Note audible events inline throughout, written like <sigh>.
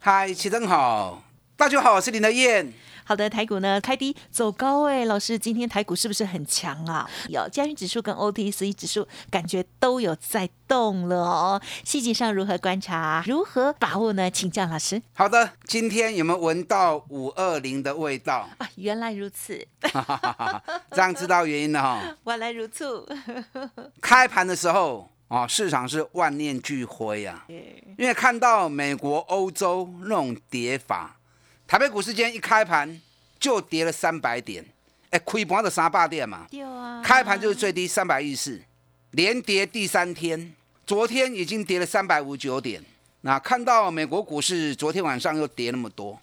嗨，齐正好，大家好，我是林德燕。好的，台股呢开低走高哎，老师，今天台股是不是很强啊？有加权指数跟 OTC 指数感觉都有在动了哦。细节上如何观察，如何把握呢？请教老师。好的，今天有没有闻到五二零的味道？啊，原来如此，这样知道原因了哈。<laughs> 原来如此。<laughs> 开盘的时候。啊，市场是万念俱灰啊！因为看到美国、欧洲那种跌法，台北股市今天一开盘就跌了三百点，哎，亏盘的三百点嘛。啊。开盘就是最低三百一十四，连跌第三天，昨天已经跌了三百五十九点。那看到美国股市昨天晚上又跌那么多，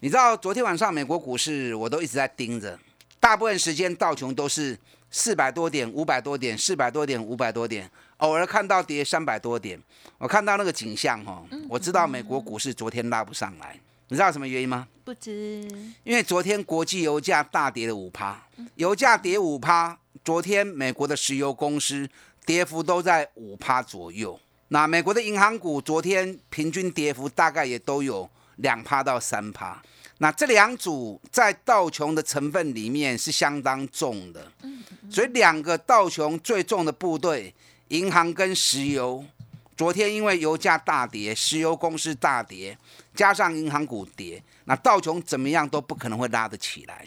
你知道昨天晚上美国股市我都一直在盯着，大部分时间道琼都是四百多点、五百多点、四百多点、五百多点。偶尔看到跌三百多点，我看到那个景象哈，我知道美国股市昨天拉不上来，你知道什么原因吗？不知。因为昨天国际油价大跌了五趴，油价跌五趴，昨天美国的石油公司跌幅都在五趴左右。那美国的银行股昨天平均跌幅大概也都有两趴到三趴。那这两组在道琼的成分里面是相当重的，所以两个道琼最重的部队。银行跟石油，昨天因为油价大跌，石油公司大跌，加上银行股跌，那道琼怎么样都不可能会拉得起来。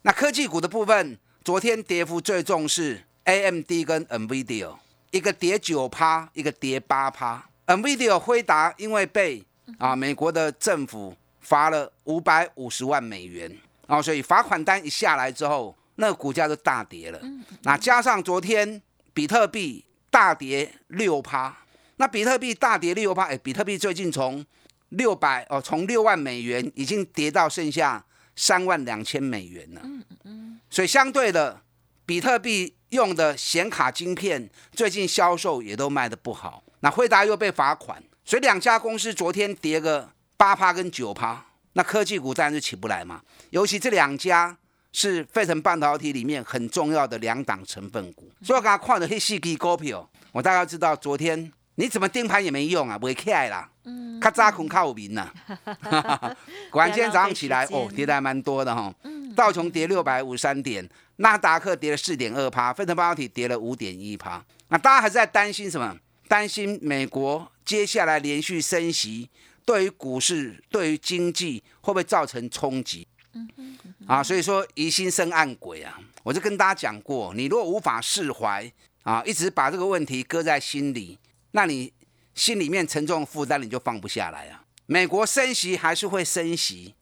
那科技股的部分，昨天跌幅最重是 AMD 跟 NVIDIA，一个跌九趴，一个跌八趴。NVIDIA 辉达因为被啊美国的政府罚了五百五十万美元，然后所以罚款单一下来之后，那个股价就大跌了。那加上昨天比特币。大跌六趴，那比特币大跌六趴，哎，比特币最近从六百哦，从六万美元已经跌到剩下三万两千美元了。嗯嗯所以相对的，比特币用的显卡晶片最近销售也都卖的不好。那惠达又被罚款，所以两家公司昨天跌个八趴跟九趴，那科技股当然就起不来嘛。尤其这两家。是费城半导体里面很重要的两档成分股，所以我刚刚看的黑细基股票，我大概知道昨天你怎么盯盘也没用啊，不会起来啦。嗯，卡扎空靠名呐。果然今天早上起来哦，跌的还蛮多的哈。道琼跌六百五十三点，纳达克跌了四点二趴，费城半导体跌了五点一趴。那大家还是在担心什么？担心美国接下来连续升息，对于股市、对于经济会不会造成冲击？啊，所以说疑心生暗鬼啊！我就跟大家讲过，你如果无法释怀啊，一直把这个问题搁在心里，那你心里面沉重负担你就放不下来啊。美国升息还是会升息，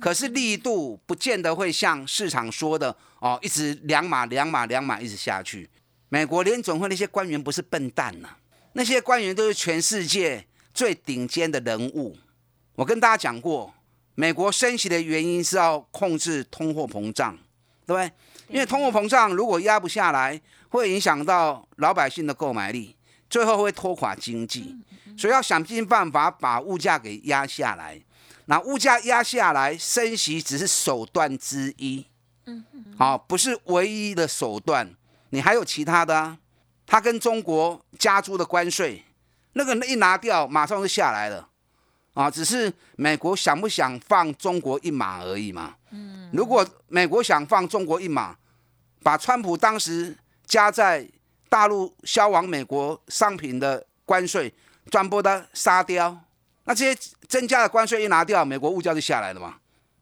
可是力度不见得会像市场说的哦，一直两码两码两码一直下去。美国联总会那些官员不是笨蛋呐，那些官员都是全世界最顶尖的人物。我跟大家讲过。美国升息的原因是要控制通货膨胀，对不对？因为通货膨胀如果压不下来，会影响到老百姓的购买力，最后会拖垮经济。所以要想尽办法把物价给压下来。那物价压下来，升息只是手段之一，嗯，好，不是唯一的手段。你还有其他的啊？他跟中国加租的关税，那个一拿掉，马上就下来了。啊，只是美国想不想放中国一马而已嘛。嗯，如果美国想放中国一马，把川普当时加在大陆销往美国商品的关税全部的杀掉，那这些增加的关税一拿掉，美国物价就下来了嘛？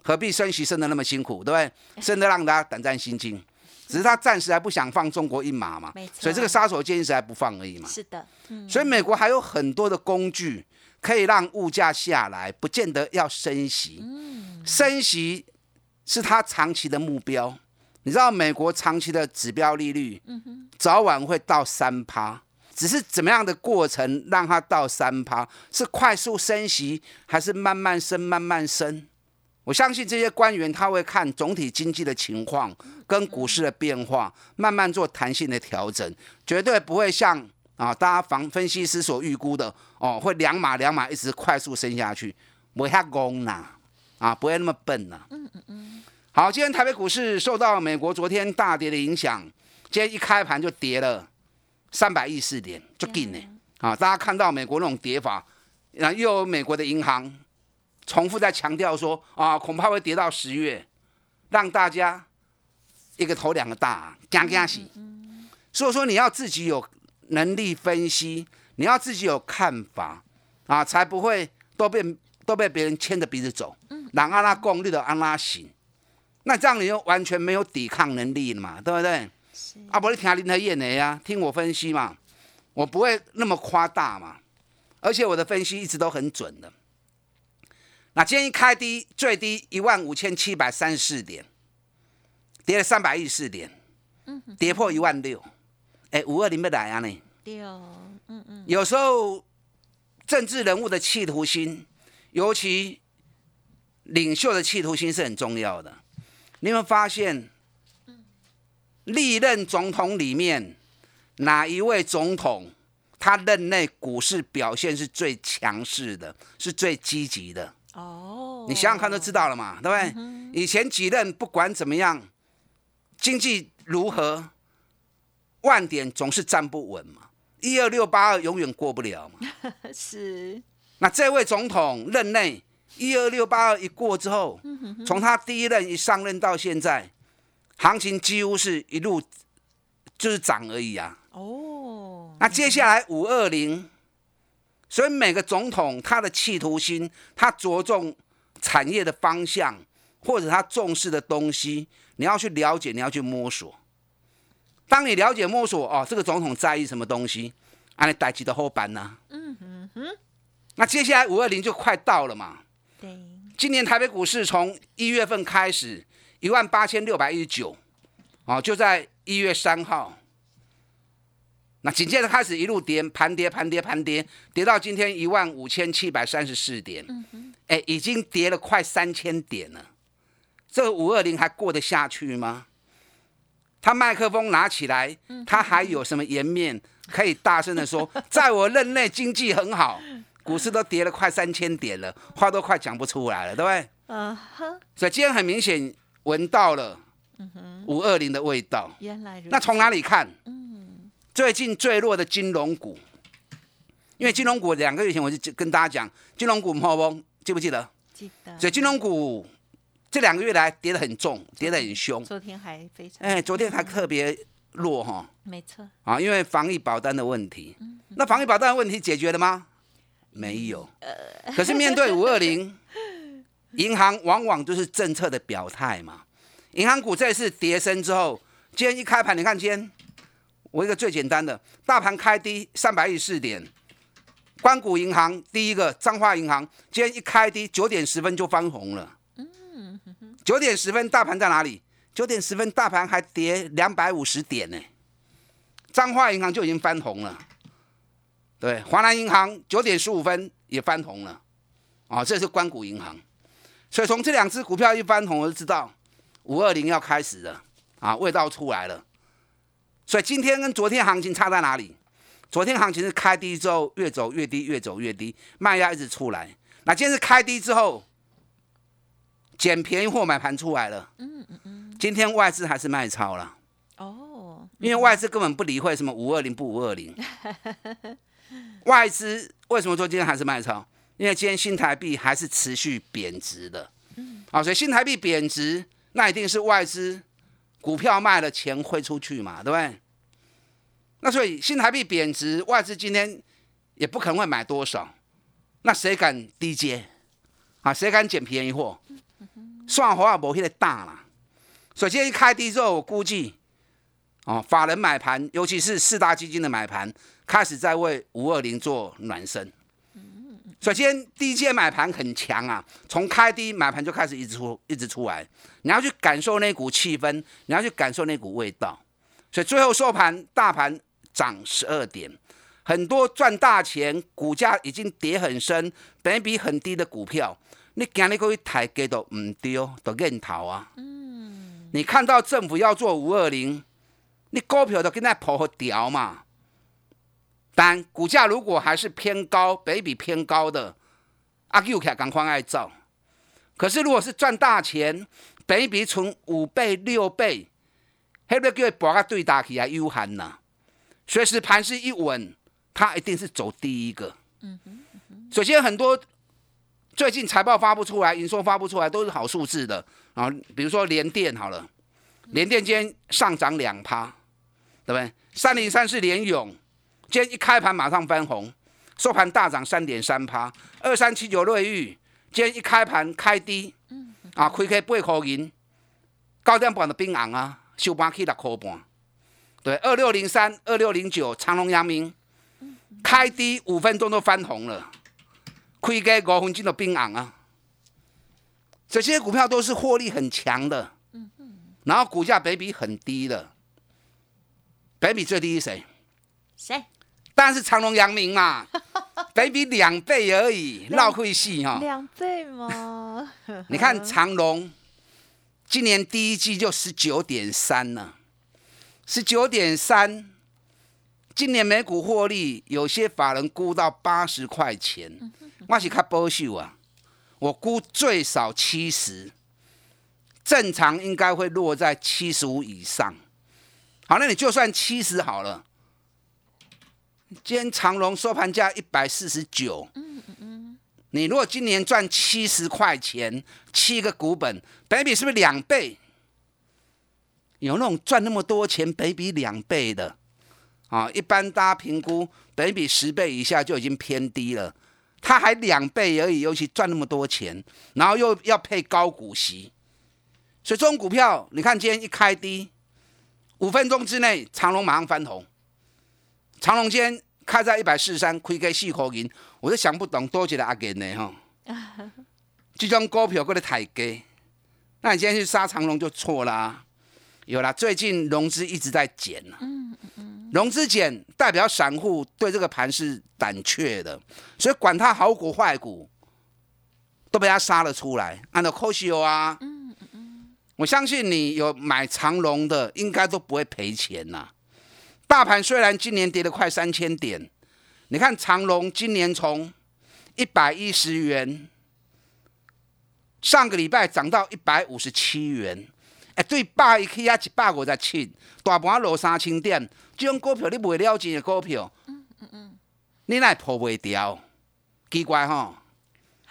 何必升息升的那么辛苦，对不对？<laughs> 升的让大家胆战心惊，只是他暂时还不想放中国一马嘛。所以这个杀手锏是还不放而已嘛。是的，所以美国还有很多的工具。可以让物价下来，不见得要升息。升息是他长期的目标。你知道美国长期的指标利率，早晚会到三趴。只是怎么样的过程让它到三趴？是快速升息，还是慢慢升、慢慢升？我相信这些官员他会看总体经济的情况跟股市的变化，慢慢做弹性的调整，绝对不会像啊大家防分析师所预估的哦，会两码两码一直快速升下去，不会太攻呐，啊不会那么笨呐。嗯嗯嗯。好，今天台北股市受到美国昨天大跌的影响，今天一开盘就跌了三百亿四点，就紧呢。啊，大家看到美国那种跌法，然后又有美国的银行。重复在强调说啊，恐怕会跌到十月，让大家一个头两个大，惊惊喜。所以说你要自己有能力分析，你要自己有看法啊，才不会都被都被别人牵着鼻子走。嗯让阿拉共，绿的阿拉行，那这样你就完全没有抵抗能力了嘛，对不对？啊，不是听林和燕的呀，听我分析嘛，我不会那么夸大嘛，而且我的分析一直都很准的。那今天一开低，最低一万五千七百三十四点，跌了三百一十四点，跌破一万六，哎，五二零要来啊呢？对哦，嗯嗯。有时候政治人物的企图心，尤其领袖的企图心是很重要的。你有没有发现，历任总统里面哪一位总统，他任内股市表现是最强势的，是最积极的？哦，你想想看就知道了嘛，对不对？以前几任不管怎么样，经济如何，万点总是站不稳嘛，一二六八二永远过不了嘛。<laughs> 是。那这位总统任内一二六八二一过之后，从他第一任一上任到现在，行情几乎是一路就是涨而已啊。哦。那接下来五二零。所以每个总统他的企图心，他着重产业的方向，或者他重视的东西，你要去了解，你要去摸索。当你了解摸索哦，这个总统在意什么东西，啊，你待机的后班呢？嗯哼哼。那接下来五二零就快到了嘛。对。今年台北股市从一月份开始一万八千六百一十九，哦，就在一月三号。那紧接着开始一路跌，盘跌，盘跌，盘跌，跌到今天一万五千七百三十四点，哎，已经跌了快三千点了。这五二零还过得下去吗？他麦克风拿起来，他还有什么颜面可以大声的说，<laughs> 在我任内经济很好，股市都跌了快三千点了，话都快讲不出来了，对不对？嗯哼。所以今天很明显闻到了五二零的味道。原来那从哪里看？最近最弱的金融股，因为金融股两个月前我就跟大家讲，金融股好不？记不记得？记得。所以金融股这两个月来跌得很重，跌得很凶。昨天还非常。哎，昨天还特别弱哈。没错。啊，因为防疫保单的问题。那防疫保单的问题解决了吗？没有。呃。可是面对五二零，<laughs> 银行往往就是政策的表态嘛。银行股这次跌升之后，今天一开盘，你看今天。我一个最简单的，大盘开低三百一十四点，关谷银行第一个彰化银行今天一开低九点十分就翻红了。九点十分大盘在哪里？九点十分大盘还跌两百五十点呢，彰化银行就已经翻红了。对，华南银行九点十五分也翻红了。啊，这是关谷银行，所以从这两只股票一翻红，我就知道五二零要开始了。啊，味道出来了。所以今天跟昨天行情差在哪里？昨天行情是开低之后越走越低，越走越低，卖压一直出来。那今天是开低之后捡便宜货买盘出来了。嗯嗯嗯。今天外资还是卖超了。哦。因为外资根本不理会什么五二零不五二零。<laughs> 外资为什么说今天还是卖超？因为今天新台币还是持续贬值的。嗯。啊，所以新台币贬值，那一定是外资。股票卖了，钱汇出去嘛，对不对？那所以新台币贬值，外资今天也不可能会买多少。那谁敢低接啊？谁敢捡便宜货？算华尔博现在大啦。所以今天一开低之后，我估计哦，法人买盘，尤其是四大基金的买盘，开始在为五二零做暖身。首先，低阶买盘很强啊，从开低买盘就开始一直出，一直出来。你要去感受那股气氛，你要去感受那股味道。所以最后收盘，大盘涨十二点，很多赚大钱、股价已经跌很深、本比很低的股票，你今日可以抬价都唔丢，都认头啊。嗯。你看到政府要做五二零，你股票都跟那破掉嘛。但股价如果还是偏高，北比偏高的，阿 Q 卡赶快爱造。可是如果是赚大钱，北比从五倍、六倍，迄个叫博个对打起来有限呐。随时盘势一稳。它一定是走第一个。嗯哼，首先很多最近财报发不出来，营收发不出来都是好数字的啊。比如说联电好了，联电今天上涨两趴，对不对？三零三是联勇，今天一开盘马上翻红，收盘大涨三点三趴。二三七九瑞昱今天一开盘开低，啊，开开八块银，高点半的冰昂啊，收盘去六块半。对，二六零三、二六零九长隆、阳明。开低五分钟都翻红了，亏给五分钟的冰昂啊！这些股票都是获利很强的，然后股价比比很低的，比比最低是谁？谁？当然是长隆、阳明嘛，<laughs> 比比两倍而已，闹会戏哈。两倍吗？<laughs> 你看 <laughs> 长隆今年第一季就十九点三了，十九点三。今年美股获利，有些法人估到八十块钱，我是看保守啊，我估最少七十，正常应该会落在七十五以上。好，那你就算七十好了。今天长隆收盘价一百四十九，嗯嗯嗯，你如果今年赚七十块钱，七个股本，北比是不是两倍？有那种赚那么多钱，北比两倍的？啊，一般大家评估，本比十倍以下就已经偏低了，它还两倍而已，尤其赚那么多钱，然后又要配高股息，所以这种股票，你看今天一开低，五分钟之内长隆马上翻红，长隆今天开在一百四十三，亏给四块银，我就想不懂多几的阿健呢哈，<laughs> 这种股票过来抬价，那你今天去杀长隆就错啦，有啦，最近融资一直在减了。融资减代表散户对这个盘是胆怯的，所以管它好股坏股，都被他杀了出来。按照科西欧啊，嗯嗯嗯，我相信你有买长隆的，应该都不会赔钱呐。大盘虽然今年跌了快三千点，你看长隆今年从一百一十元，上个礼拜涨到一百五十七元，哎，对，百一起啊，一百五十七，大盘落三千点。这种股票你卖了钱的股票，嗯嗯嗯，你来破不掉，奇怪哈，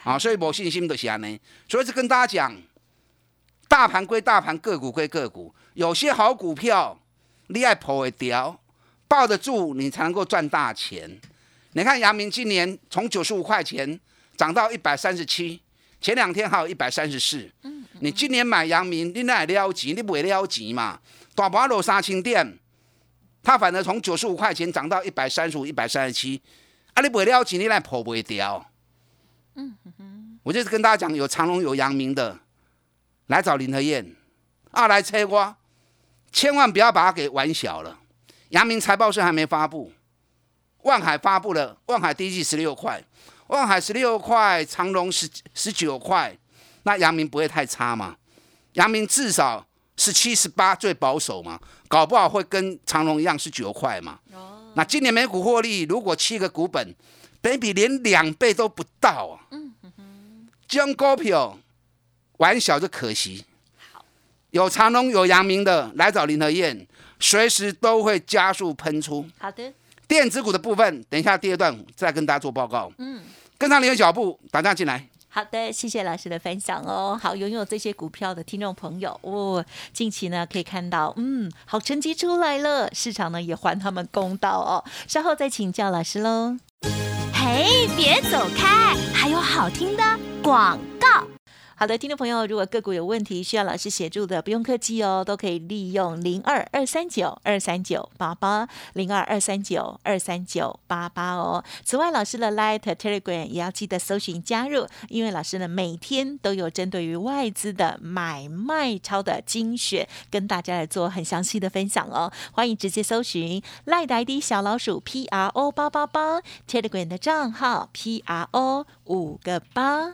啊，所以没信心就是安尼。所以就跟大家讲，大盘归大盘，个股归个股，有些好股票你爱破会掉，抱得住你才能够赚大钱。你看阳明今年从九十五块钱涨到一百三十七，前两天还有一百三十四。嗯，你今年买阳明，你奈了钱，你不会了钱嘛？大盘落三千点。它反而从九十五块钱涨到一百三十五、一百三十七，啊，你不了解，你来破不会掉。嗯哼，我就是跟大家讲，有长隆、有阳明的，来找林和燕，啊，来切瓜，千万不要把它给玩小了。阳明财报是还没发布，万海发布了，万海第一季十六块，万海十六块，长隆十十九块，那阳明不会太差嘛？阳明至少。是七十八最保守嘛？搞不好会跟长隆一样是九块嘛？哦，那今年每股获利如果七个股本，本比连两倍都不到啊！嗯将股票玩小就可惜。好，有长隆有阳明的来找林和燕，随时都会加速喷出。好的，电子股的部分，等一下第二段再跟大家做报告。嗯，跟上你的脚步，打家进来。好的，谢谢老师的分享哦。好，拥有这些股票的听众朋友，哦，近期呢可以看到，嗯，好成绩出来了，市场呢也还他们公道哦。稍后再请教老师喽。嘿，别走开，还有好听的广。好的，听众朋友，如果个股有问题需要老师协助的，不用客气哦，都可以利用零二二三九二三九八八零二二三九二三九八八哦。此外，老师的 Light Telegram 也要记得搜寻加入，因为老师呢每天都有针对于外资的买卖超的精选，跟大家来做很详细的分享哦。欢迎直接搜寻 Light ID 小老鼠 P R O 八八八 Telegram 的账号 P R O 五个八。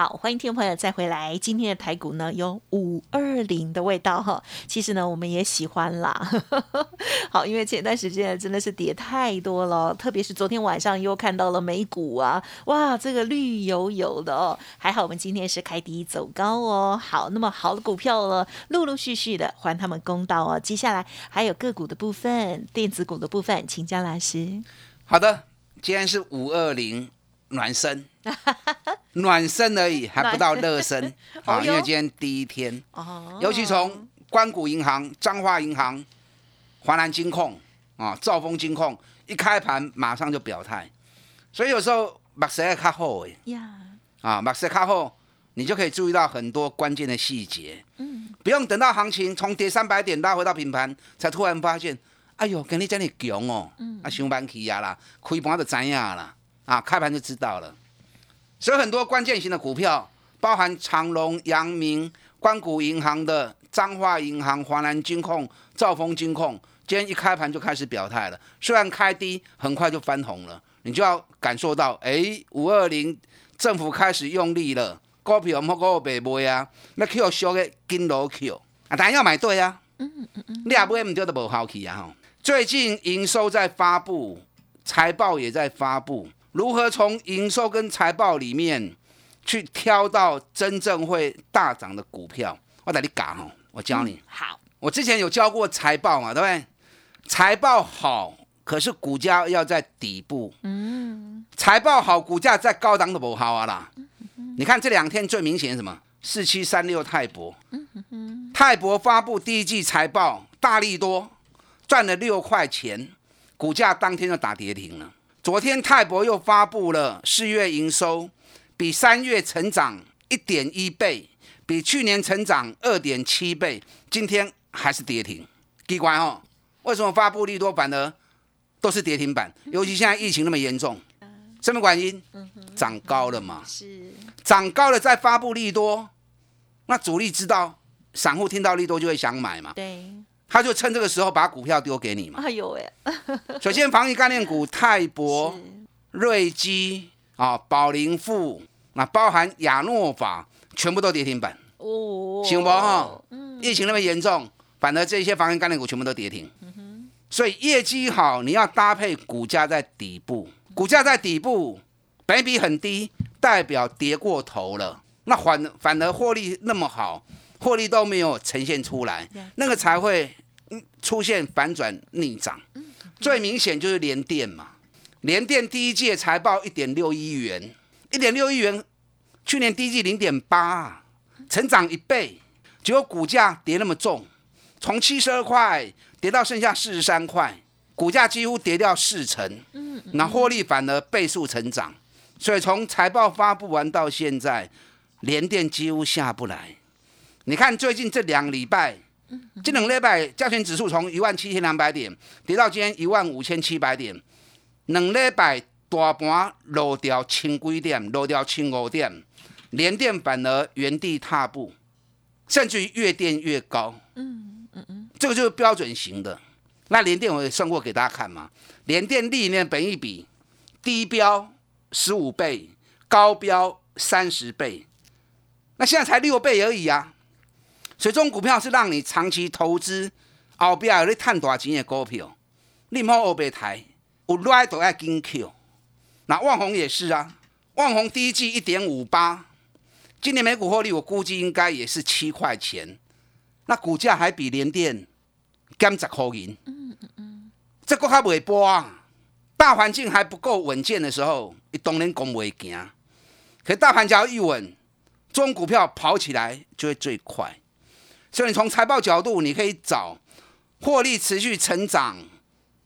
好，欢迎听众朋友再回来。今天的台股呢有五二零的味道哈，其实呢我们也喜欢啦。<laughs> 好，因为前段时间真的是跌太多了，特别是昨天晚上又看到了美股啊，哇，这个绿油油的哦。还好我们今天是开低走高哦。好，那么好的股票了，陆陆续续的还他们公道哦。接下来还有个股的部分，电子股的部分，请江老师。好的，今天是五二零暖身。暖身而已，还不到热身。<laughs> 啊！因为今天第一天，尤其从关谷银行、彰化银行、华南金控啊、兆丰金控一开盘马上就表态，所以有时候马赛卡后哎呀。啊，马赛卡后你就可以注意到很多关键的细节，嗯，不用等到行情从跌三百点拉回到平盘，才突然发现，哎呦，跟你讲你强哦，啊，上班起呀啦，开盘就知影啦，啊，开盘就知道了。所以很多关键型的股票，包含长隆、阳明、关谷银行的彰化银行、华南金控、兆丰金控，今天一开盘就开始表态了。虽然开低，很快就翻红了。你就要感受到，哎，五二零政府开始用力了，股票莫股别卖啊，那 Q 小的金楼 Q 啊，当然要买对啊。嗯嗯嗯，你也买唔对都无好气啊。最近营收在发布，财报也在发布。如何从营收跟财报里面去挑到真正会大涨的股票？我带你讲哦，我教你。好，我之前有教过财报嘛，对不对？财报好，可是股价要在底部。嗯。财报好，股价在高档的不好啊啦。你看这两天最明显什么？四七三六泰博。嗯泰博发布第一季财报，大力多赚了六块钱，股价当天就打跌停了。昨天泰博又发布了四月营收，比三月成长一点一倍，比去年成长二点七倍，今天还是跌停，奇怪哦，为什么发布利多反而都是跌停板？尤其现在疫情那么严重，什么原因？涨高了嘛？是涨高了再发布利多，那主力知道，散户听到利多就会想买嘛？对。他就趁这个时候把股票丢给你嘛。哎呦喂！<laughs> <laughs> 首先，防疫概念股泰博、瑞基啊、宝林富，那包含亚诺法，全部都跌停板。哦，行不哈？嗯。疫情那么严重，反而这些防疫概念股全部都跌停。所以业绩好，你要搭配股价在底部，股价在底部，本比很低，代表跌过头了。那反反而获利那么好。获利都没有呈现出来，那个才会出现反转逆涨。最明显就是联电嘛，联电第一季财报一点六亿元，一点六亿元，去年第一季零点八，成长一倍，结果股价跌那么重，从七十二块跌到剩下四十三块，股价几乎跌掉四成。那获利反而倍数成长，所以从财报发布完到现在，联电几乎下不来。你看最近这两礼拜，这两礼拜加权指数从一万七千两百点跌到今天一万五千七百点，两礼拜大盘落掉千几点，落掉千五点，联电反而原地踏步，甚至于越垫越高。嗯嗯嗯，这个就是标准型的。那联电我也算过给大家看嘛，联电历年本一比低标十五倍，高标三十倍，那现在才六倍而已啊。所以这种股票是让你长期投资，后边有你赚大钱的股票，你唔好后边抬，有来都要跟 Q。那万宏也是啊，万宏第一季一点五八，今年每股获利我估计应该也是七块钱，那股价还比联电减十块银。嗯嗯嗯，这个还未播啊，大环境还不够稳健的时候，你当然讲袂行。可大盘只要一稳，中股票跑起来就会最快。所以你从财报角度，你可以找获利持续成长，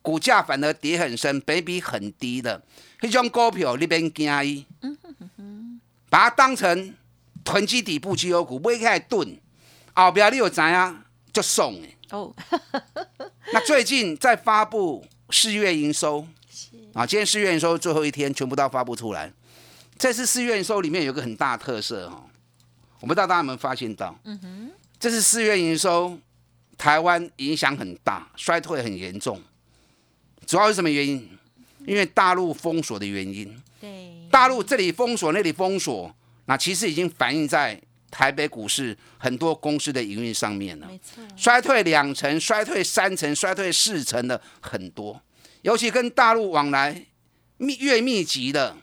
股价反而跌很深，比比很低的那种股票，你别惊伊，把它当成囤积底部绩优股，买起来炖，后边你有知啊就送诶。哦，<laughs> 那最近在发布四月营收，啊，今天四月营收最后一天，全部都要发布出来。这次四月营收里面有个很大特色哦，我不知道大家有没有发现到？嗯哼。这是四月营收，台湾影响很大，衰退很严重。主要是什么原因？因为大陆封锁的原因。对。大陆这里封锁，那里封锁，那其实已经反映在台北股市很多公司的营运上面了。没错。衰退两成，衰退三成，衰退四成的很多。尤其跟大陆往来密越密集的，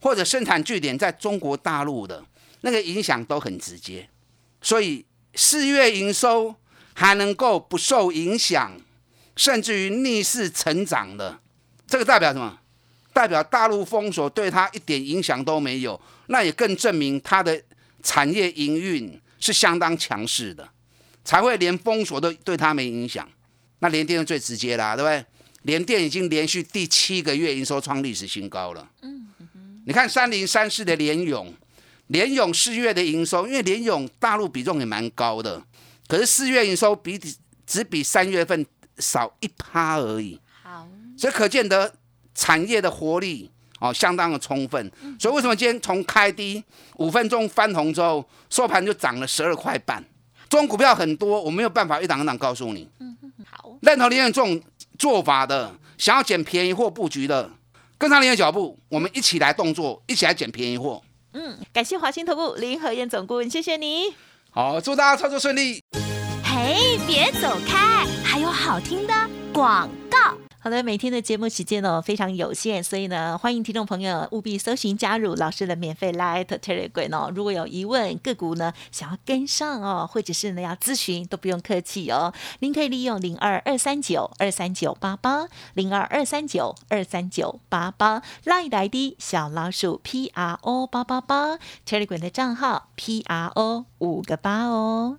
或者生产据点在中国大陆的，那个影响都很直接。所以。四月营收还能够不受影响，甚至于逆势成长的，这个代表什么？代表大陆封锁对它一点影响都没有，那也更证明它的产业营运是相当强势的，才会连封锁都对它没影响。那联电是最直接的，对不对？联电已经连续第七个月营收创历史新高了。嗯你看三零三四的联勇。联勇四月的营收，因为联勇大陆比重也蛮高的，可是四月营收比只比三月份少一趴而已。好，所以可见得产业的活力哦相当的充分。所以为什么今天从开低五分钟翻红之后收盘就涨了十二块半？中股票很多，我没有办法一档一档告诉你。嗯好，认同联勇这种做法的，想要捡便宜货布局的，跟上联勇脚步，我们一起来动作，一起来捡便宜货。嗯，感谢华兴投顾林和燕总顾问，谢谢你。好，祝大家操作顺利。嘿，别走开，还有好听的广告。好的，每天的节目时间呢非常有限，所以呢，欢迎听众朋友务必搜寻加入老师的免费 Light Telegram 哦。如果有疑问个股呢，想要跟上哦，或者是呢要咨询，都不用客气哦。您可以利用零二二三九二三九八八零二二三九二三九八八 Light ID 小老鼠 P R O 八八八 Telegram 的账号 P R O 五个八哦。